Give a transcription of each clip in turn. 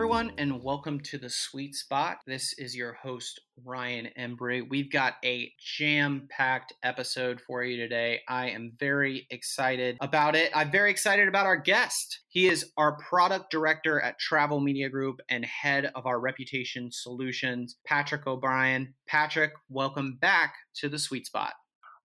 Everyone, and welcome to the Sweet Spot. This is your host, Ryan Embry. We've got a jam packed episode for you today. I am very excited about it. I'm very excited about our guest. He is our product director at Travel Media Group and head of our reputation solutions, Patrick O'Brien. Patrick, welcome back to the Sweet Spot.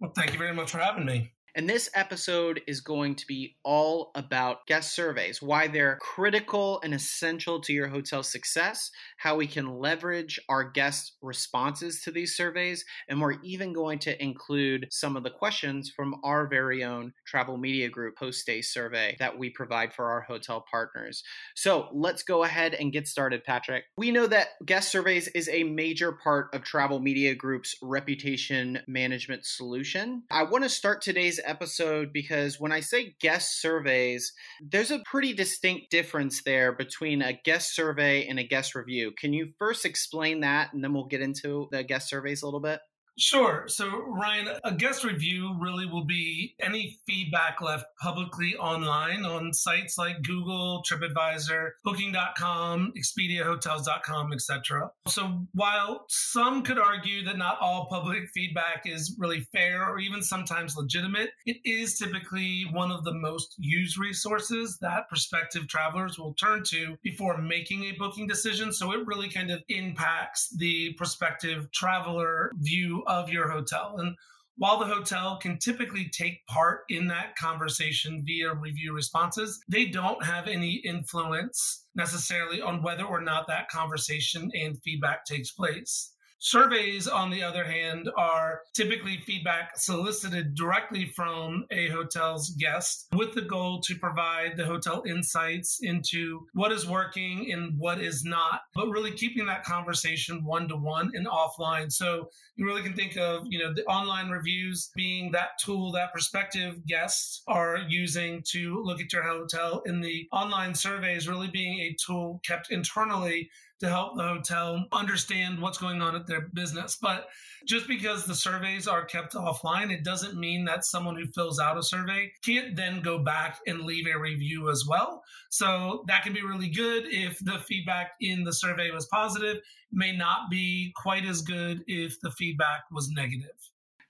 Well, thank you very much for having me. And this episode is going to be all about guest surveys, why they're critical and essential to your hotel success, how we can leverage our guest responses to these surveys, and we're even going to include some of the questions from our very own Travel Media Group post stay survey that we provide for our hotel partners. So let's go ahead and get started, Patrick. We know that guest surveys is a major part of Travel Media Group's reputation management solution. I want to start today's episode because when I say guest surveys, there's a pretty distinct difference there between a guest survey and a guest review. Can you first explain that and then we'll get into the guest surveys a little bit? Sure. So, Ryan, a guest review really will be any feedback left publicly online on sites like Google, TripAdvisor, Booking.com, ExpediaHotels.com, etc. So, while some could argue that not all public feedback is really fair or even sometimes legitimate, it is typically one of the most used resources that prospective travelers will turn to before making a booking decision. So, it really kind of impacts the prospective traveler view of your hotel. And while the hotel can typically take part in that conversation via review responses, they don't have any influence necessarily on whether or not that conversation and feedback takes place. Surveys, on the other hand, are typically feedback solicited directly from a hotel's guest with the goal to provide the hotel insights into what is working and what is not, but really keeping that conversation one to one and offline. So you really can think of, you know, the online reviews being that tool that prospective guests are using to look at your hotel and the online surveys really being a tool kept internally to help the hotel understand what's going on at their business. But just because the surveys are kept offline, it doesn't mean that someone who fills out a survey can't then go back and leave a review as well. So that can be really good if the feedback in the survey was positive, may not be quite as good if the feedback was negative.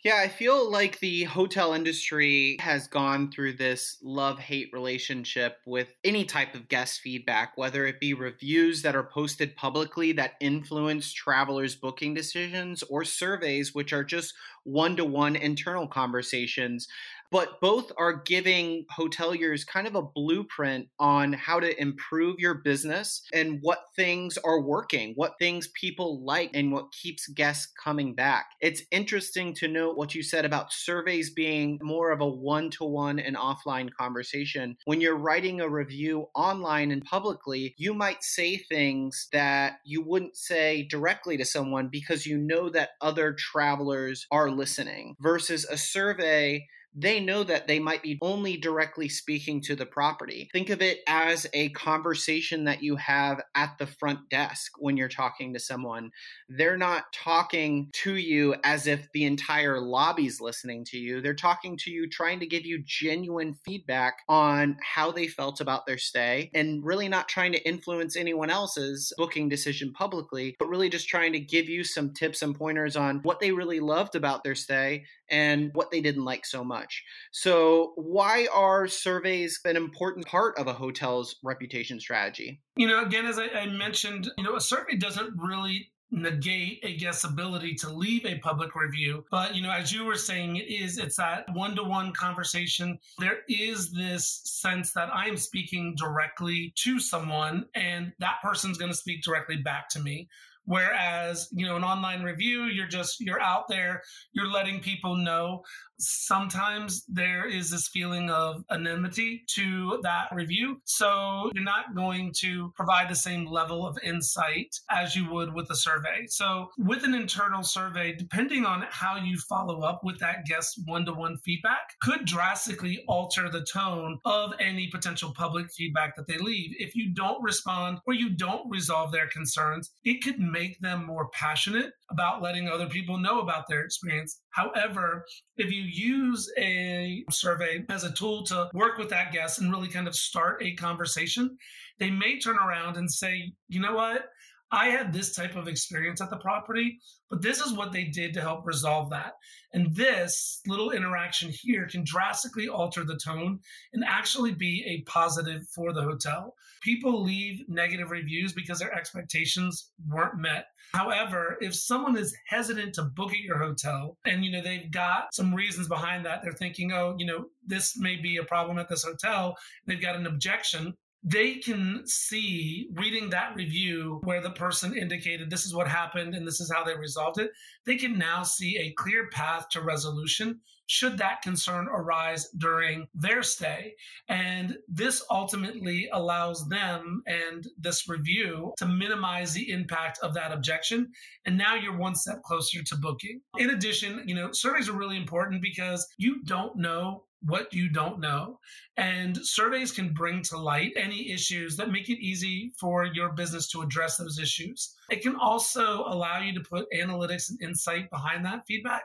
Yeah, I feel like the hotel industry has gone through this love hate relationship with any type of guest feedback, whether it be reviews that are posted publicly that influence travelers' booking decisions or surveys, which are just one to one internal conversations but both are giving hoteliers kind of a blueprint on how to improve your business and what things are working, what things people like, and what keeps guests coming back. It's interesting to note what you said about surveys being more of a one to one and offline conversation. When you're writing a review online and publicly, you might say things that you wouldn't say directly to someone because you know that other travelers are listening versus a survey they know that they might be only directly speaking to the property. Think of it as a conversation that you have at the front desk when you're talking to someone. They're not talking to you as if the entire lobby's listening to you. They're talking to you, trying to give you genuine feedback on how they felt about their stay and really not trying to influence anyone else's booking decision publicly, but really just trying to give you some tips and pointers on what they really loved about their stay and what they didn't like so much. So, why are surveys an important part of a hotel's reputation strategy? You know, again, as I, I mentioned, you know, a survey doesn't really negate a guest's ability to leave a public review but you know as you were saying it is it's that one-to-one conversation. There is this sense that i am speaking directly to someone and that person's going to speak directly back to me. Whereas, you know, an online review, you're just, you're out there, you're letting people know sometimes there is this feeling of anonymity to that review. So you're not going to provide the same level of insight as you would with a survey. So with an internal survey, depending on how you follow up with that guest one to one feedback, could drastically alter the tone of any potential public feedback that they leave. If you don't respond or you don't resolve their concerns, it could make them more passionate about letting other people know about their experience. However, if you use a survey as a tool to work with that guest and really kind of start a conversation, they may turn around and say, you know what? I had this type of experience at the property, but this is what they did to help resolve that. And this little interaction here can drastically alter the tone and actually be a positive for the hotel. People leave negative reviews because their expectations weren't met. However, if someone is hesitant to book at your hotel and you know they've got some reasons behind that, they're thinking, "Oh, you know, this may be a problem at this hotel." They've got an objection they can see reading that review where the person indicated this is what happened and this is how they resolved it they can now see a clear path to resolution should that concern arise during their stay. And this ultimately allows them and this review to minimize the impact of that objection. And now you're one step closer to booking. In addition you know surveys are really important because you don't know what you don't know. And surveys can bring to light any issues that make it easy for your business to address those issues. It can also allow you to put analytics and insight behind that feedback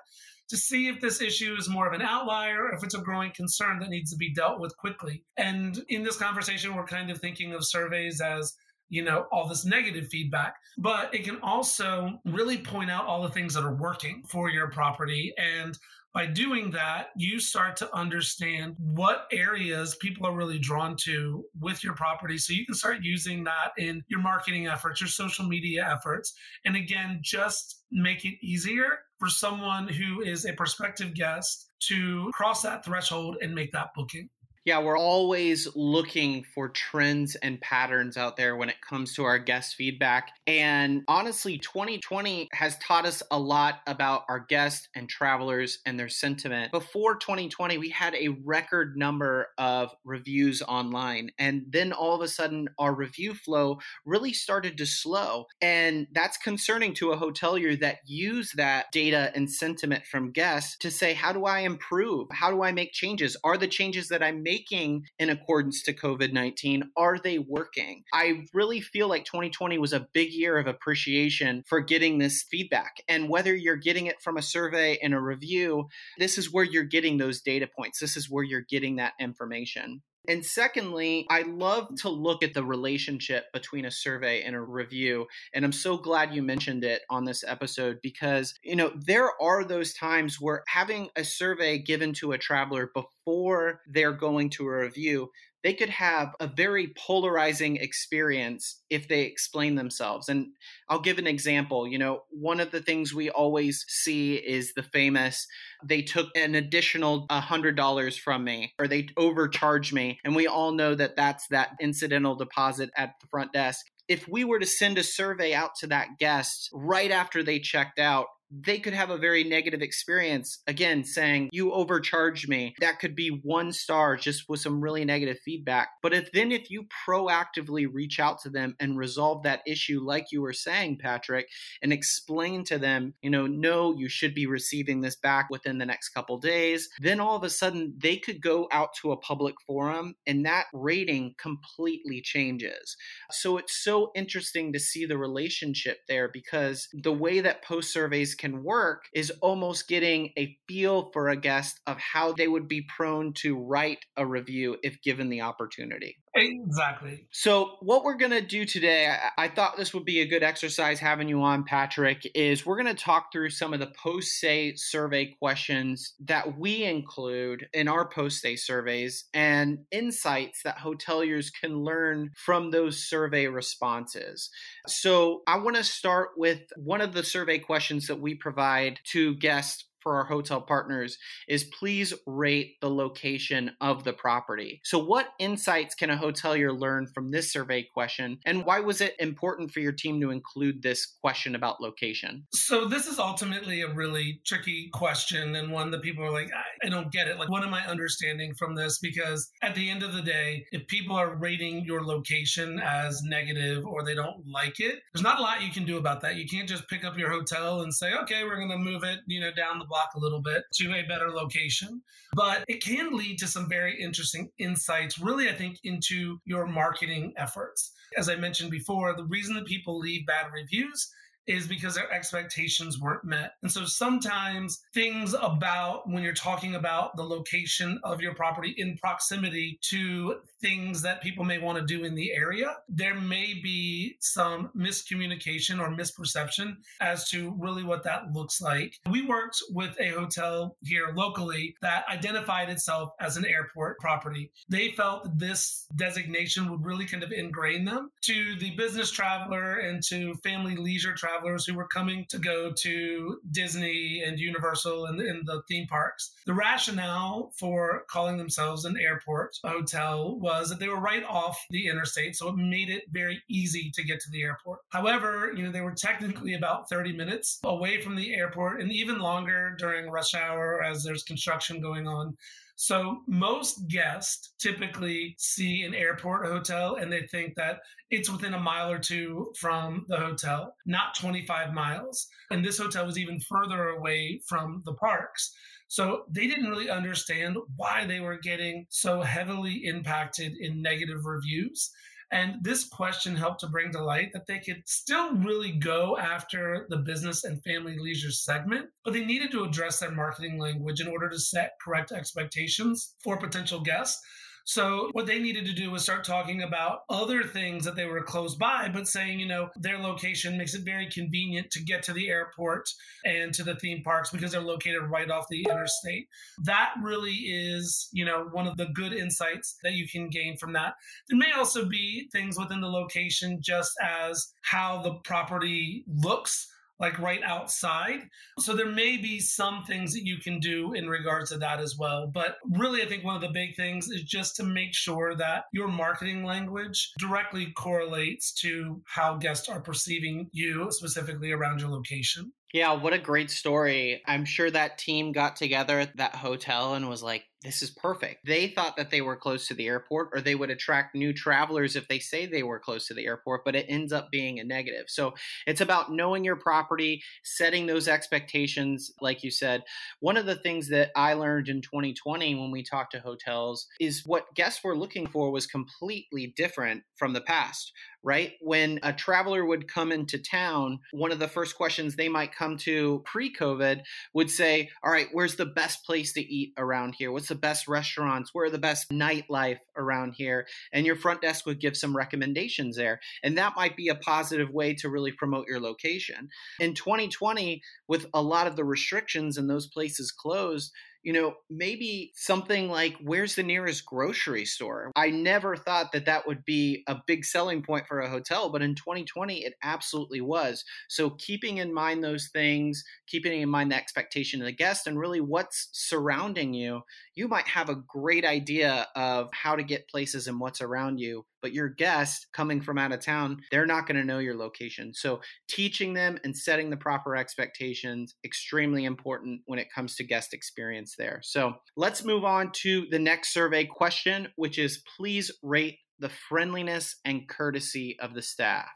to see if this issue is more of an outlier or if it's a growing concern that needs to be dealt with quickly. And in this conversation, we're kind of thinking of surveys as you know, all this negative feedback, but it can also really point out all the things that are working for your property and by doing that, you start to understand what areas people are really drawn to with your property. So you can start using that in your marketing efforts, your social media efforts. And again, just make it easier for someone who is a prospective guest to cross that threshold and make that booking. Yeah, we're always looking for trends and patterns out there when it comes to our guest feedback. And honestly, 2020 has taught us a lot about our guests and travelers and their sentiment. Before 2020, we had a record number of reviews online. And then all of a sudden, our review flow really started to slow. And that's concerning to a hotelier that use that data and sentiment from guests to say, how do I improve? How do I make changes? Are the changes that I'm making in accordance to COVID 19? Are they working? I really feel like 2020 was a big year of appreciation for getting this feedback. And whether you're getting it from a survey and a review, this is where you're getting those data points. This is where you're getting that information. And secondly, I love to look at the relationship between a survey and a review. And I'm so glad you mentioned it on this episode because, you know, there are those times where having a survey given to a traveler before they're going to a review they could have a very polarizing experience if they explain themselves. And I'll give an example. You know, one of the things we always see is the famous they took an additional $100 from me or they overcharged me. And we all know that that's that incidental deposit at the front desk. If we were to send a survey out to that guest right after they checked out, they could have a very negative experience. Again, saying, you overcharged me. That could be one star just with some really negative feedback. But if then if you proactively reach out to them and resolve that issue, like you were saying, Patrick, and explain to them, you know, no, you should be receiving this back within the next couple days, then all of a sudden they could go out to a public forum and that rating completely changes. So it's so interesting to see the relationship there because the way that post surveys can work is almost getting a feel for a guest of how they would be prone to write a review if given the opportunity. Exactly. So, what we're going to do today, I, I, thought this would be a good exercise having you on, Patrick, is we're going to talk through some of the post stay survey questions that we include in our post stay surveys and insights that hoteliers can learn from those survey responses. So, I want to start with one of the survey questions that we provide to guests for our hotel partners is please rate the location of the property. So, what insights can a hotelier learn from this survey question, and why was it important for your team to include this question about location? So, this is ultimately a really tricky question, and one that people are like, I, I don't get it. Like, what am I understanding from this? Because at the end of the day, if people are rating your location as negative or they don't like it, there's not a lot you can do about that. You can't just pick up your hotel and say, okay, we're going to move it, you know, down the block a little bit to a better location. But it can lead to some very interesting insights, really, I think, into your marketing efforts. As I mentioned before, the reason that people leave bad reviews is because their expectations weren't met. And so sometimes things about when you're talking about the location of your property in proximity to things that people may want to do in the area, there may be some miscommunication or misperception as to really what that looks like. We worked with a hotel here locally that identified itself as an airport property. They felt this designation would really kind of ingrain them to the business traveler and to family leisure traveler travelers who were coming to go to Disney and Universal and, and the theme parks. The rationale for calling themselves an airport hotel was that they were right off the interstate, so it made it very easy to get to the airport. However, you know, they were technically about 30 minutes away from the airport and even longer during rush hour as there's construction going on. So most guests typically see an airport hotel and they think that it's within a mile or two from the hotel, not 25 miles. And this hotel was even further away from the parks. So they didn't really understand why they were getting so heavily impacted in negative reviews. And this question helped to bring to light that they could still really go after the business and family leisure segment, but they needed to address their marketing language in order to set correct expectations for potential guests so what they needed to do was start talking about other things that they were close by, but saying, you know, their location makes it very convenient to get to the airport and to the theme parks because they're located right off the interstate. That really is, you know, one of the good insights that you can gain from that. There may also be things within the location just as how the property looks like right outside. So there may be some things that you can do in regards to that as well. But really, I think one of the big things is just to make sure that your marketing language directly correlates to how guests are perceiving you, specifically around your location. Yeah, what a great story. I'm sure that team got together at that hotel and was like, this is perfect. They thought that they were close to the airport or they would attract new travelers if they say they were close to the airport, but it ends up being a negative. So it's about knowing your property, setting those expectations, like you said. One of the things that I learned in 2020 when we talked to hotels is what guests were looking for was completely different from the past, right? When a traveler would come into town, one of the first questions they might come to pre COVID would say, All right, where's the best place to eat around here? What's the best restaurants? Where are the best nightlife around here? And your front desk would give some recommendations there. And that might be a positive way to really promote your location. In 2020, with a lot of the restrictions and those places closed, you know, maybe something like where's the nearest grocery store? I never thought that that would be a big selling point for a hotel, but in 2020, it absolutely was. So, keeping in mind those things, keeping in mind the expectation of the guest, and really what's surrounding you, you might have a great idea of how to get places and what's around you but your guest coming from out of town they're not going to know your location. So teaching them and setting the proper expectations extremely important when it comes to guest experience there. So let's move on to the next survey question which is please rate the friendliness and courtesy of the staff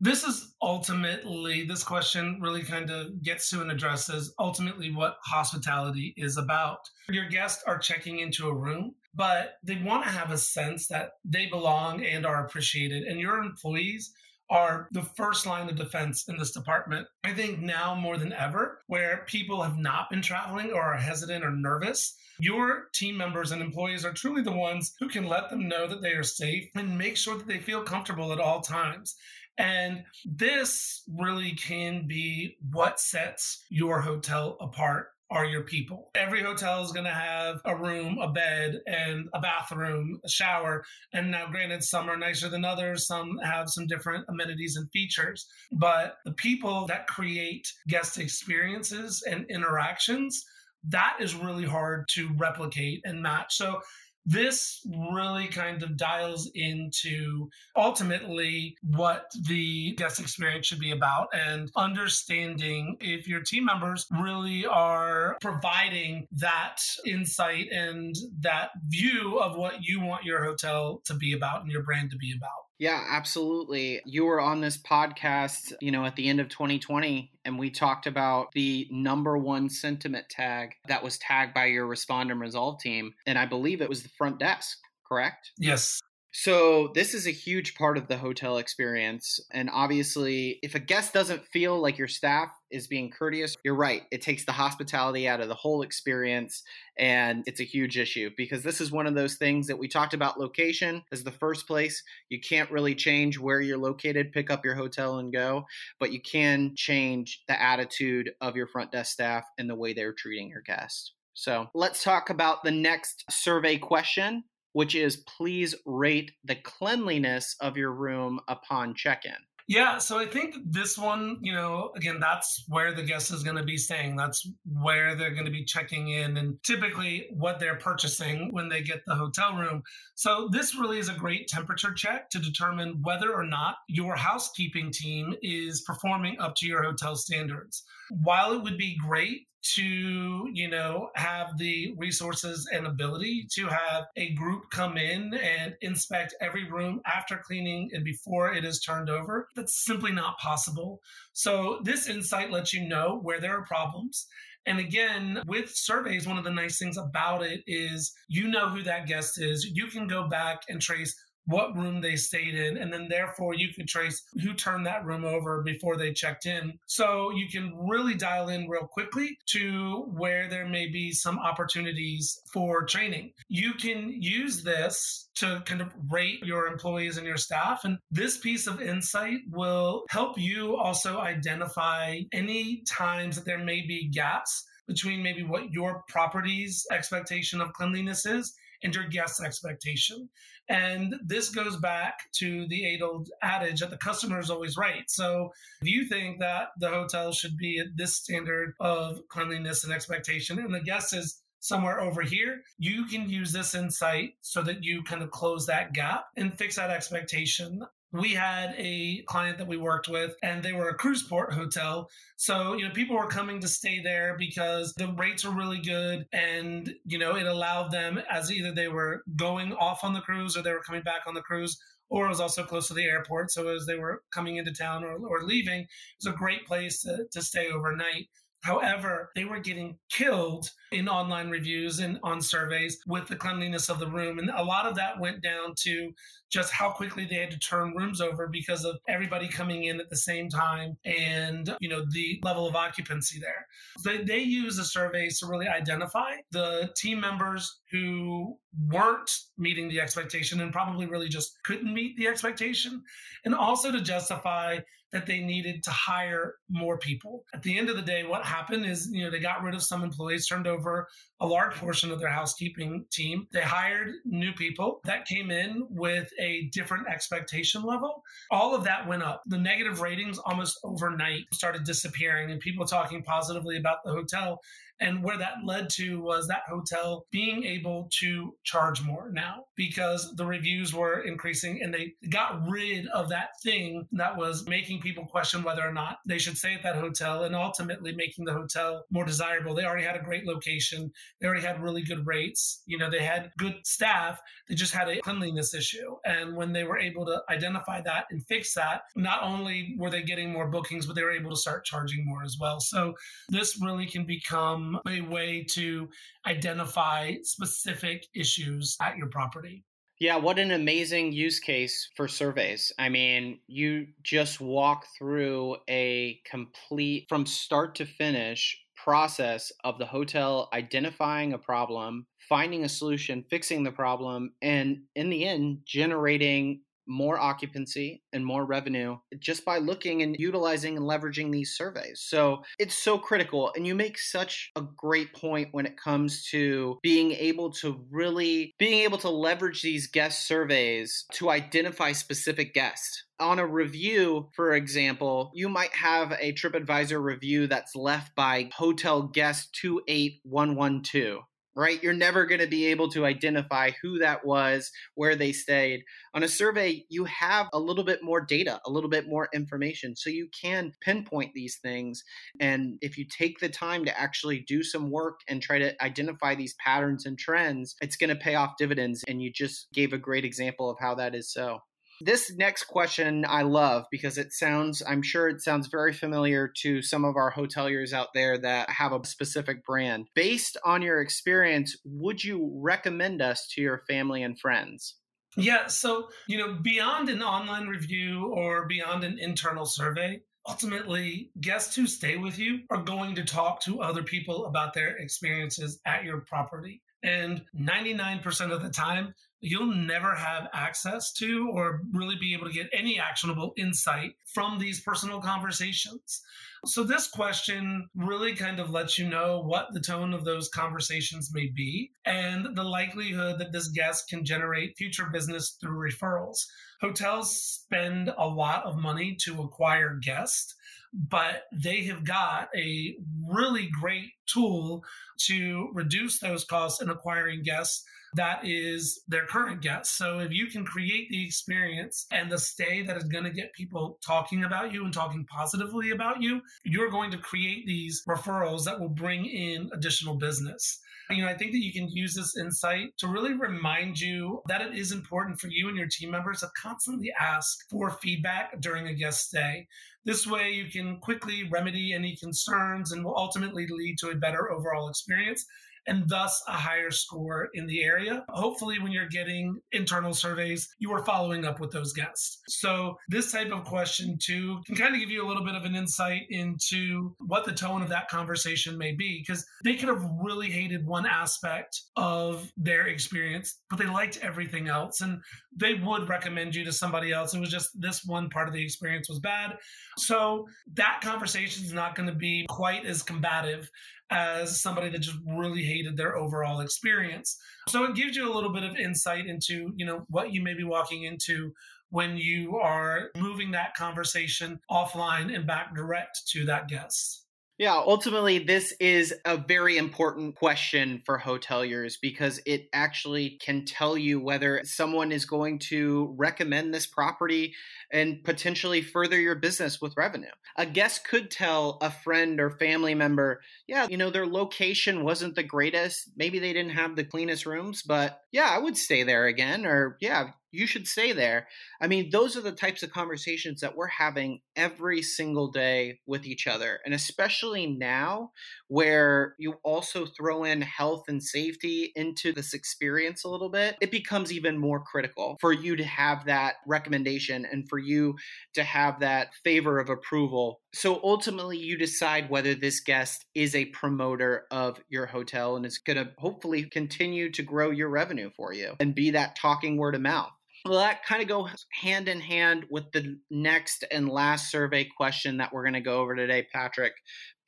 this is ultimately this question really kind of gets to and addresses ultimately what hospitality is about your guests are checking into a room but they want to have a sense that they belong and are appreciated and your employees are the first line of defense in this department. I think now more than ever, where people have not been traveling or are hesitant or nervous, your team members and employees are truly the ones who can let them know that they are safe and make sure that they feel comfortable at all times. And this really can be what sets your hotel apart are your people. Every hotel is going to have a room, a bed, and a bathroom, a shower. And now, granted, some are nicer than others, some have some different amenities and features. But the people that create guest experiences and interactions, that is really hard to replicate and match. So this really kind of dials into ultimately what the guest experience should be about and understanding if your team members really are providing that insight and that view of what you want your hotel to be about and your brand to be about. Yeah, absolutely. You were on this podcast, you know, at the end of 2020, and we talked about the number one sentiment tag that was tagged by your respond and resolve team. And I believe it was the front desk, correct? Yes. So, this is a huge part of the hotel experience. And obviously, if a guest doesn't feel like your staff is being courteous, you're right. It takes the hospitality out of the whole experience. And it's a huge issue because this is one of those things that we talked about location as the first place. You can't really change where you're located, pick up your hotel and go, but you can change the attitude of your front desk staff and the way they're treating your guests. So, let's talk about the next survey question which is please rate the cleanliness of your room upon check in. Yeah, so I think this one, you know, again, that's where the guest is going to be staying. That's where they're going to be checking in and typically what they're purchasing when they get the hotel room. So this really is a great temperature check to determine whether or not your housekeeping team is performing up to your hotel standards. While it would be great to you know have the resources and ability to have a group come in and inspect every room after cleaning and before it is turned over. That's simply not possible. So this insight lets you know where there are problems. And again, with surveys, one of the nice things about it is you know who that guest is. You can go back and trace what room they stayed in, and then therefore you can trace who turned that room over before they checked in. So you can really dial in real quickly to where there may be some opportunities for training. You can use this to kind of rate your employees and your staff. And this piece of insight will help you also identify any times that there may be gaps between maybe what your property's expectation of cleanliness is and your guest's expectation. And this goes back to the age old adage that the customer is always right. So if you think that the hotel should be at this standard of cleanliness and expectation, and the guest is somewhere over here, you can use this insight so that you kind of close that gap and fix that expectation we had a client that we worked with and they were a cruise port hotel. So you know people were coming to stay there because the rates were really good and you know it allowed them as either they were going off on the cruise or they were coming back on the cruise or it was also close to the airport. So as they were coming into town or, or leaving it was a great place to, to stay overnight However, they were getting killed in online reviews and on surveys with the cleanliness of the room. And a lot of that went down to just how quickly they had to turn rooms over because of everybody coming in at the same time and, you know, the level of occupancy there. They, they use the surveys to really identify the team members who weren't meeting the expectation and probably really just couldn't meet the expectation and also to justify that they needed to hire more people. At the end of the day, what happened is, you know, they got rid of some employees, turned over a large portion of their housekeeping team. They hired new people that came in with a different expectation level. All of that went up. The negative ratings almost overnight started disappearing and people talking positively about the hotel. And where that led to was that hotel being able to charge more now because the reviews were increasing and they got rid of that thing that was making people question whether or not they should stay at that hotel and ultimately making the hotel more desirable. They already had a great location, they already had really good rates, you know, they had good staff, they just had a cleanliness issue. And when they were able to identify that and fix that, not only were they getting more bookings, but they were able to start charging more as well. So this really can become a way to identify specific issues at your property. Yeah, what an amazing use case for surveys. I mean, you just walk through a complete, from start to finish, process of the hotel identifying a problem, finding a solution, fixing the problem, and in the end, generating more occupancy and more revenue just by looking and utilizing and leveraging these surveys. So it's so critical. And you make such a great point when it comes to being able to really being able to leverage these guest surveys to identify specific guests on a review, for example, you might have a TripAdvisor review that's left by hotel guest 28112 right? You're never going to be able to identify who that was, where they stayed. On a survey, you have a little bit more data, a little bit more information. So you can pinpoint these things. And if you take the time to actually do some work and try to identify these patterns and trends, it's going to pay off dividends. And you just gave a great example of how that is so. This next question I love because it sounds, I'm sure it sounds very familiar to some of our hoteliers out there that have a specific brand. Based on your experience, would you recommend us to your family and friends? Yeah, so, you know, beyond an online review or beyond an internal survey, ultimately guests who stay with you are going to talk to other people about their experiences at your property. And 99% of the time, you'll never have access to or really be able to get any actionable insight from these personal conversations. So, this question really kind of lets you know what the tone of those conversations may be and the likelihood that this guest can generate future business through referrals. Hotels spend a lot of money to acquire guests but they have got a really great tool to reduce those costs in acquiring guests that is their current guest. So if you can create the experience and the stay that is going to get people talking about you and talking positively about you, you're going to create these referrals that will bring in additional business. You know, I think that you can use this insight to really remind you that it is important for you and your team members to constantly ask for feedback during a guest stay. This way, you can quickly remedy any concerns and will ultimately lead to a better overall experience and thus a higher score in the area. Hopefully, when you're getting internal surveys, you are following up with those guests. So, this type of question, too, can kind of give you a little bit of an insight into what the tone of that conversation may be, because they could have really hated one aspect of their experience, but they liked everything else. And they would recommend you to somebody else. It was just this one part of the experience was bad. So, that conversation is not going to be quite as combative as somebody that just really hated their overall experience. So it gives you a little bit of insight into, you know, what you may be walking into when you are moving that conversation offline and back direct to that guest. Yeah, ultimately, this is a very important question for hoteliers because it actually can tell you whether someone is going to recommend this property and potentially further your business with revenue. A guest could tell a friend or family member, yeah, you know, their location wasn't the greatest. Maybe they didn't have the cleanest rooms, but yeah, I would stay there again. Or yeah, you should stay there. I mean, those are the types of conversations that we're having every single day with each other. And especially now, where you also throw in health and safety into this experience a little bit, it becomes even more critical for you to have that recommendation and for you to have that favor of approval. So ultimately, you decide whether this guest is a promoter of your hotel and is going to hopefully continue to grow your revenue for you and be that talking word of mouth. Well, that kind of goes hand in hand with the next and last survey question that we're going to go over today, Patrick.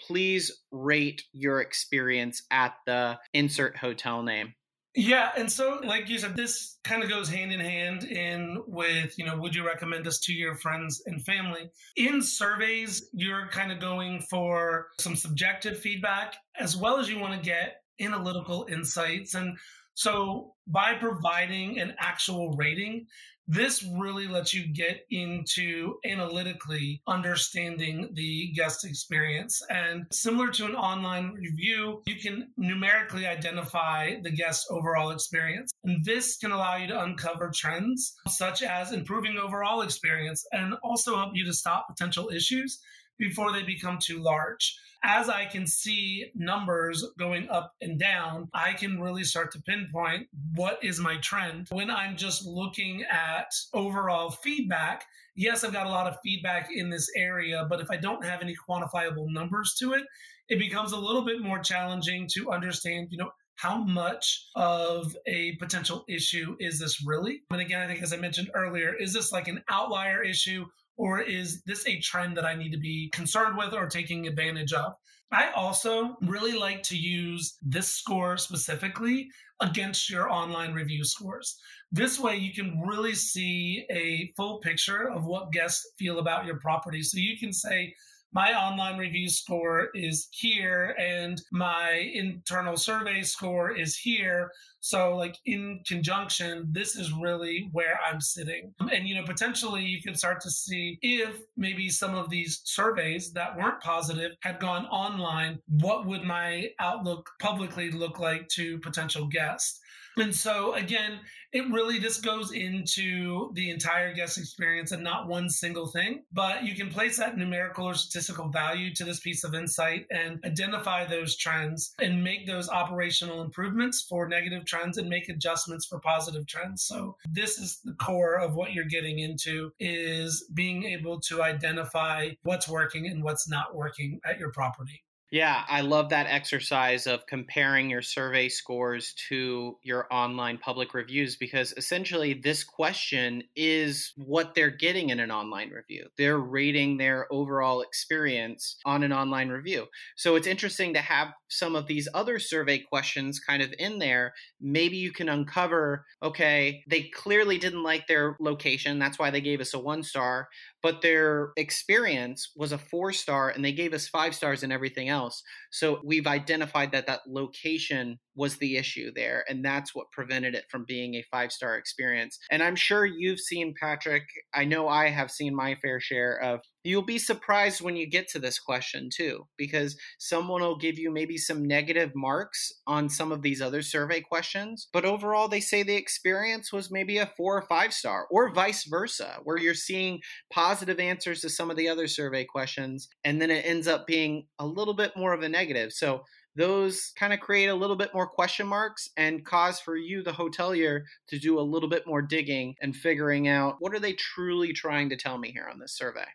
Please rate your experience at the insert hotel name. Yeah, and so like you said, this kind of goes hand in hand in with, you know, would you recommend this to your friends and family? In surveys, you're kind of going for some subjective feedback as well as you want to get analytical insights. And so by providing an actual rating, this really lets you get into analytically understanding the guest experience. And similar to an online review, you can numerically identify the guest overall experience. And this can allow you to uncover trends such as improving overall experience and also help you to stop potential issues before they become too large as I can see numbers going up and down, I can really start to pinpoint what is my trend. When I'm just looking at overall feedback, yes, I've got a lot of feedback in this area, but if I don't have any quantifiable numbers to it, it becomes a little bit more challenging to understand, you know, how much of a potential issue is this really? And again, I think as I mentioned earlier, is this like an outlier issue or is this a trend that I need to be concerned with or taking advantage of? I also really like to use this score specifically against your online review scores. This way, you can really see a full picture of what guests feel about your property. So you can say, my online review score is here and my internal survey score is here. So, like in conjunction, this is really where I'm sitting. And, you know, potentially you can start to see if maybe some of these surveys that weren't positive had gone online, what would my outlook publicly look like to potential guests? And so, again, it really just goes into the entire guest experience and not one single thing. But you can place that numerical or statistical value to this piece of insight and identify those trends and make those operational improvements for negative trends and make adjustments for positive trends. So this is the core of what you're getting into is being able to identify what's working and what's not working at your property. Yeah, I love that exercise of comparing your survey scores to your online public reviews because essentially this question is what they're getting in an online review. They're rating their overall experience on an online review. So it's interesting to have some of these other survey questions kind of in there. Maybe you can uncover okay, they clearly didn't like their location. That's why they gave us a one star but their experience was a four star and they gave us five stars and everything else. So we've identified that that location was the issue there. And that's what prevented it from being a five star experience. And I'm sure you've seen, Patrick, I know I have seen my fair share of. You'll be surprised when you get to this question too, because someone will give you maybe some negative marks on some of these other survey questions. But overall, they say the experience was maybe a four or five star, or vice versa, where you're seeing positive answers to some of the other survey questions. And then it ends up being a little bit more of a negative. So those kind of create a little bit more question marks and cause for you, the hotelier, to do a little bit more digging and figuring out what are they truly trying to tell me here on this survey.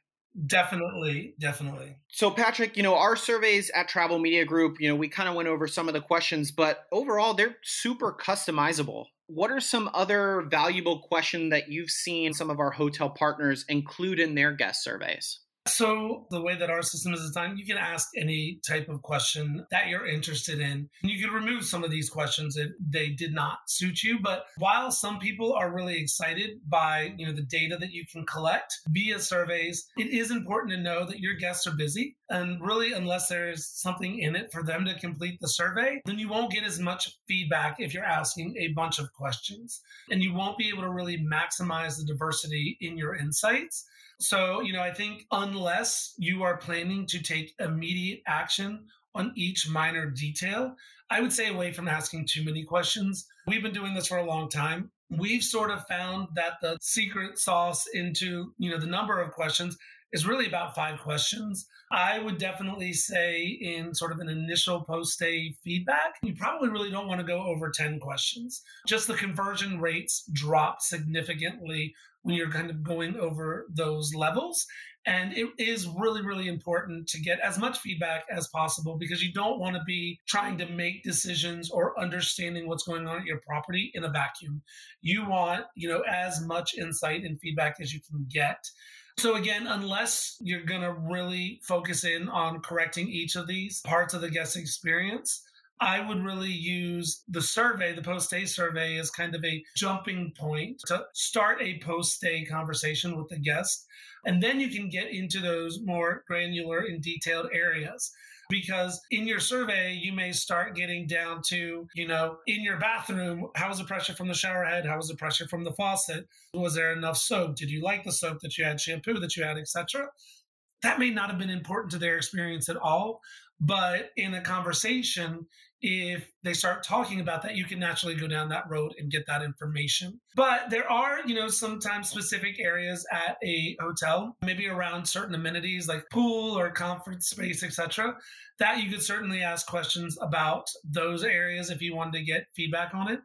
Definitely, definitely. So, Patrick, you know, our surveys at Travel Media Group, you know, we kind of went over some of the questions, but overall, they're super customizable. What are some other valuable questions that you've seen some of our hotel partners include in their guest surveys? So, the way that our system is designed, you can ask any type of question that you're interested in. You can remove some of these questions if they did not suit you. But while some people are really excited by, you know, the data that you can collect via surveys, it is important to know that your guests are busy. And really, unless there's something in it for them to complete the survey, then you won't get as much feedback if you're asking a bunch of questions. And you won't be able to really maximize the diversity in your insights so, you know, I think unless you are planning to take immediate action on each minor detail, I would say away from asking too many questions. We've been doing this for a long time. We've sort of found that the secret sauce into, you know, the number of questions is really about five questions. I would definitely say, in sort of an initial post stay feedback, you probably really don't want to go over 10 questions. Just the conversion rates drop significantly when you're kind of going over those levels. And it is really, really important to get as much feedback as possible because you don't want to be trying to make decisions or understanding what's going on at your property in a vacuum. You want, you know, as much insight and feedback as you can get. So again, unless you're going to really focus in on correcting each of these parts of the guest experience, I would really use the survey, the post stay survey, as kind of a jumping point to start a post stay conversation with the guest. And then you can get into those more granular and detailed areas because in your survey you may start getting down to you know in your bathroom how was the pressure from the shower head how was the pressure from the faucet? Was there enough soap? Did you like the soap that you had shampoo that you had etc that may not have been important to their experience at all but in a conversation if they start talking about that, you can naturally go down that road and get that information. But there are, you know, sometimes specific areas at a hotel, maybe around certain amenities like pool or conference space, etc., that you could certainly ask questions about those areas if you wanted to get feedback on it.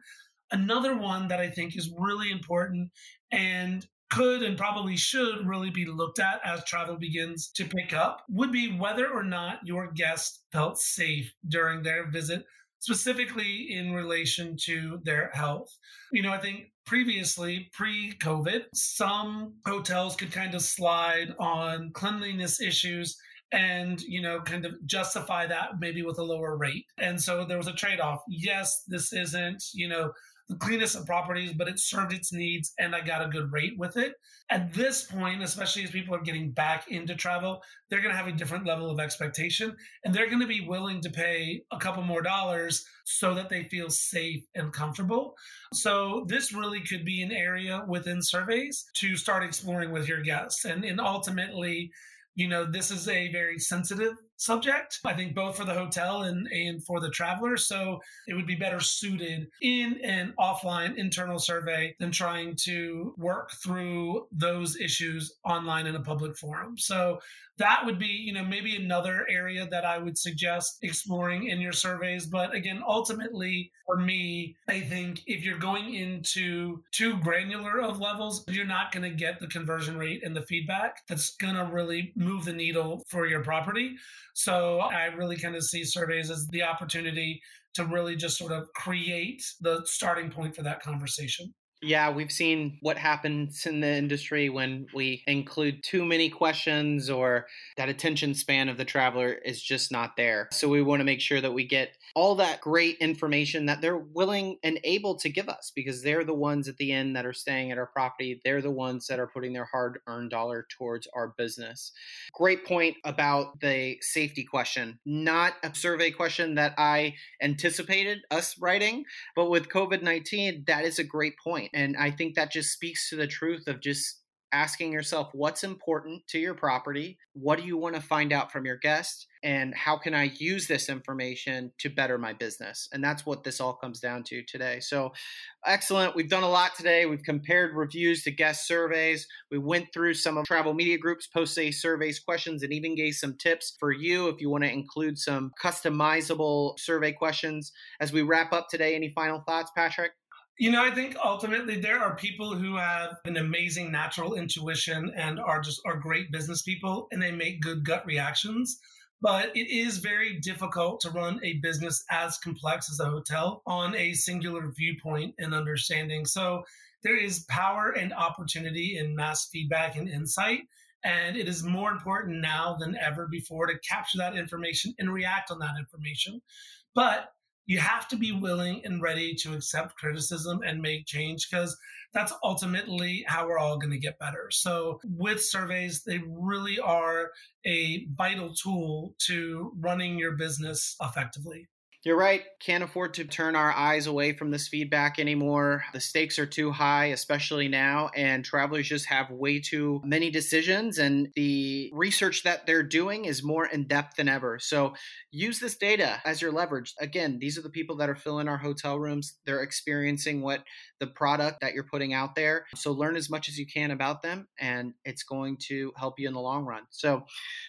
Another one that I think is really important and could and probably should really be looked at as travel begins to pick up would be whether or not your guest felt safe during their visit specifically in relation to their health. You know, I think previously, pre COVID, some hotels could kind of slide on cleanliness issues and you know kind of justify that maybe with a lower rate and so there was a trade-off yes this isn't you know the cleanest of properties, but it served its needs and I got a good rate with it. At this point, especially as people are getting back into travel, they're going to have a different level of expectation and they're going to be willing to pay a couple more dollars so that they feel safe and comfortable. So, this really could be an area within surveys to start exploring with your guests. And, and ultimately, you know, this is a very sensitive subject, I think both for the hotel and, and for the traveler. So it would be better suited in an offline internal survey than trying to work through those issues online in a public forum. So that would be, you know, maybe another area that I would suggest exploring in your surveys. But again, ultimately for me, I think if you're going into too granular of levels, you're not going to get the conversion rate and the feedback that's going to really move the needle for your property. So I really kind of see surveys as the opportunity to really just sort of create the starting point for that conversation. Yeah, we've seen what happens in the industry when we include too many questions or that attention span of the traveler is just not there. So we want to make sure that we get all that great information that they're willing and able to give us because they're the ones at the end that are staying at our property. They're the ones that are putting their hard earned dollar towards our business. Great point about the safety question. Not a survey question that I anticipated us writing, but with COVID 19, that is a great point. And I think that just speaks to the truth of just asking yourself what's important to your property, what do you want to find out from your guest, and how can I use this information to better my business? And that's what this all comes down to today. So, excellent. We've done a lot today. We've compared reviews to guest surveys. We went through some of Travel Media Group's post stay surveys questions and even gave some tips for you if you want to include some customizable survey questions. As we wrap up today, any final thoughts, Patrick? You know, I think ultimately there are people who have an amazing natural intuition and are just are great business people and they make good gut reactions. But it is very difficult to run a business as complex as a hotel on a singular viewpoint and understanding. So there is power and opportunity in mass feedback and insight. And it is more important now than ever before to capture that information and react on that information. But you have to be willing and ready to accept criticism and make change because that's ultimately how we're all going to get better. So, with surveys, they really are a vital tool to running your business effectively. You're right. Can't afford to turn our eyes away from this feedback anymore. The stakes are too high, especially now, and travelers just have way too many decisions, and the research that they're doing is more in depth than ever. So use this data as your leverage. Again, these are the people that are filling our hotel rooms. They're experiencing what the product that you're putting out there. So learn as much as you can about them, and it's going to help you in the long run. So,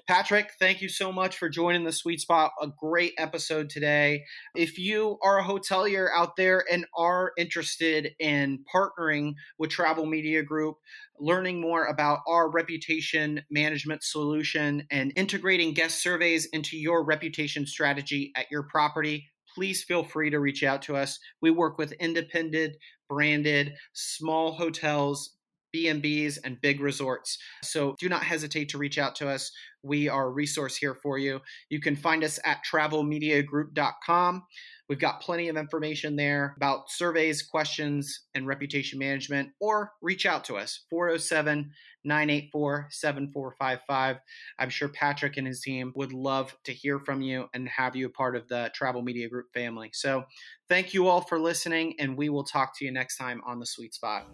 Patrick, thank you so much for joining the Sweet Spot. A great episode today. If you are a hotelier out there and are interested in partnering with Travel Media Group, learning more about our reputation management solution and integrating guest surveys into your reputation strategy at your property, please feel free to reach out to us. We work with independent branded small hotels, B&Bs and big resorts. So do not hesitate to reach out to us. We are a resource here for you. You can find us at travelmediagroup.com. We've got plenty of information there about surveys, questions, and reputation management, or reach out to us 407 984 7455. I'm sure Patrick and his team would love to hear from you and have you a part of the Travel Media Group family. So thank you all for listening, and we will talk to you next time on The Sweet Spot.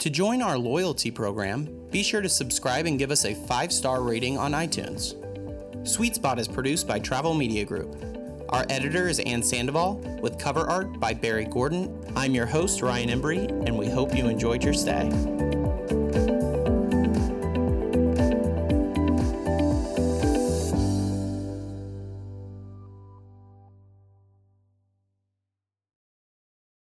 To join our loyalty program, be sure to subscribe and give us a five star rating on iTunes. Sweet Spot is produced by Travel Media Group. Our editor is Ann Sandoval, with cover art by Barry Gordon. I'm your host, Ryan Embry, and we hope you enjoyed your stay.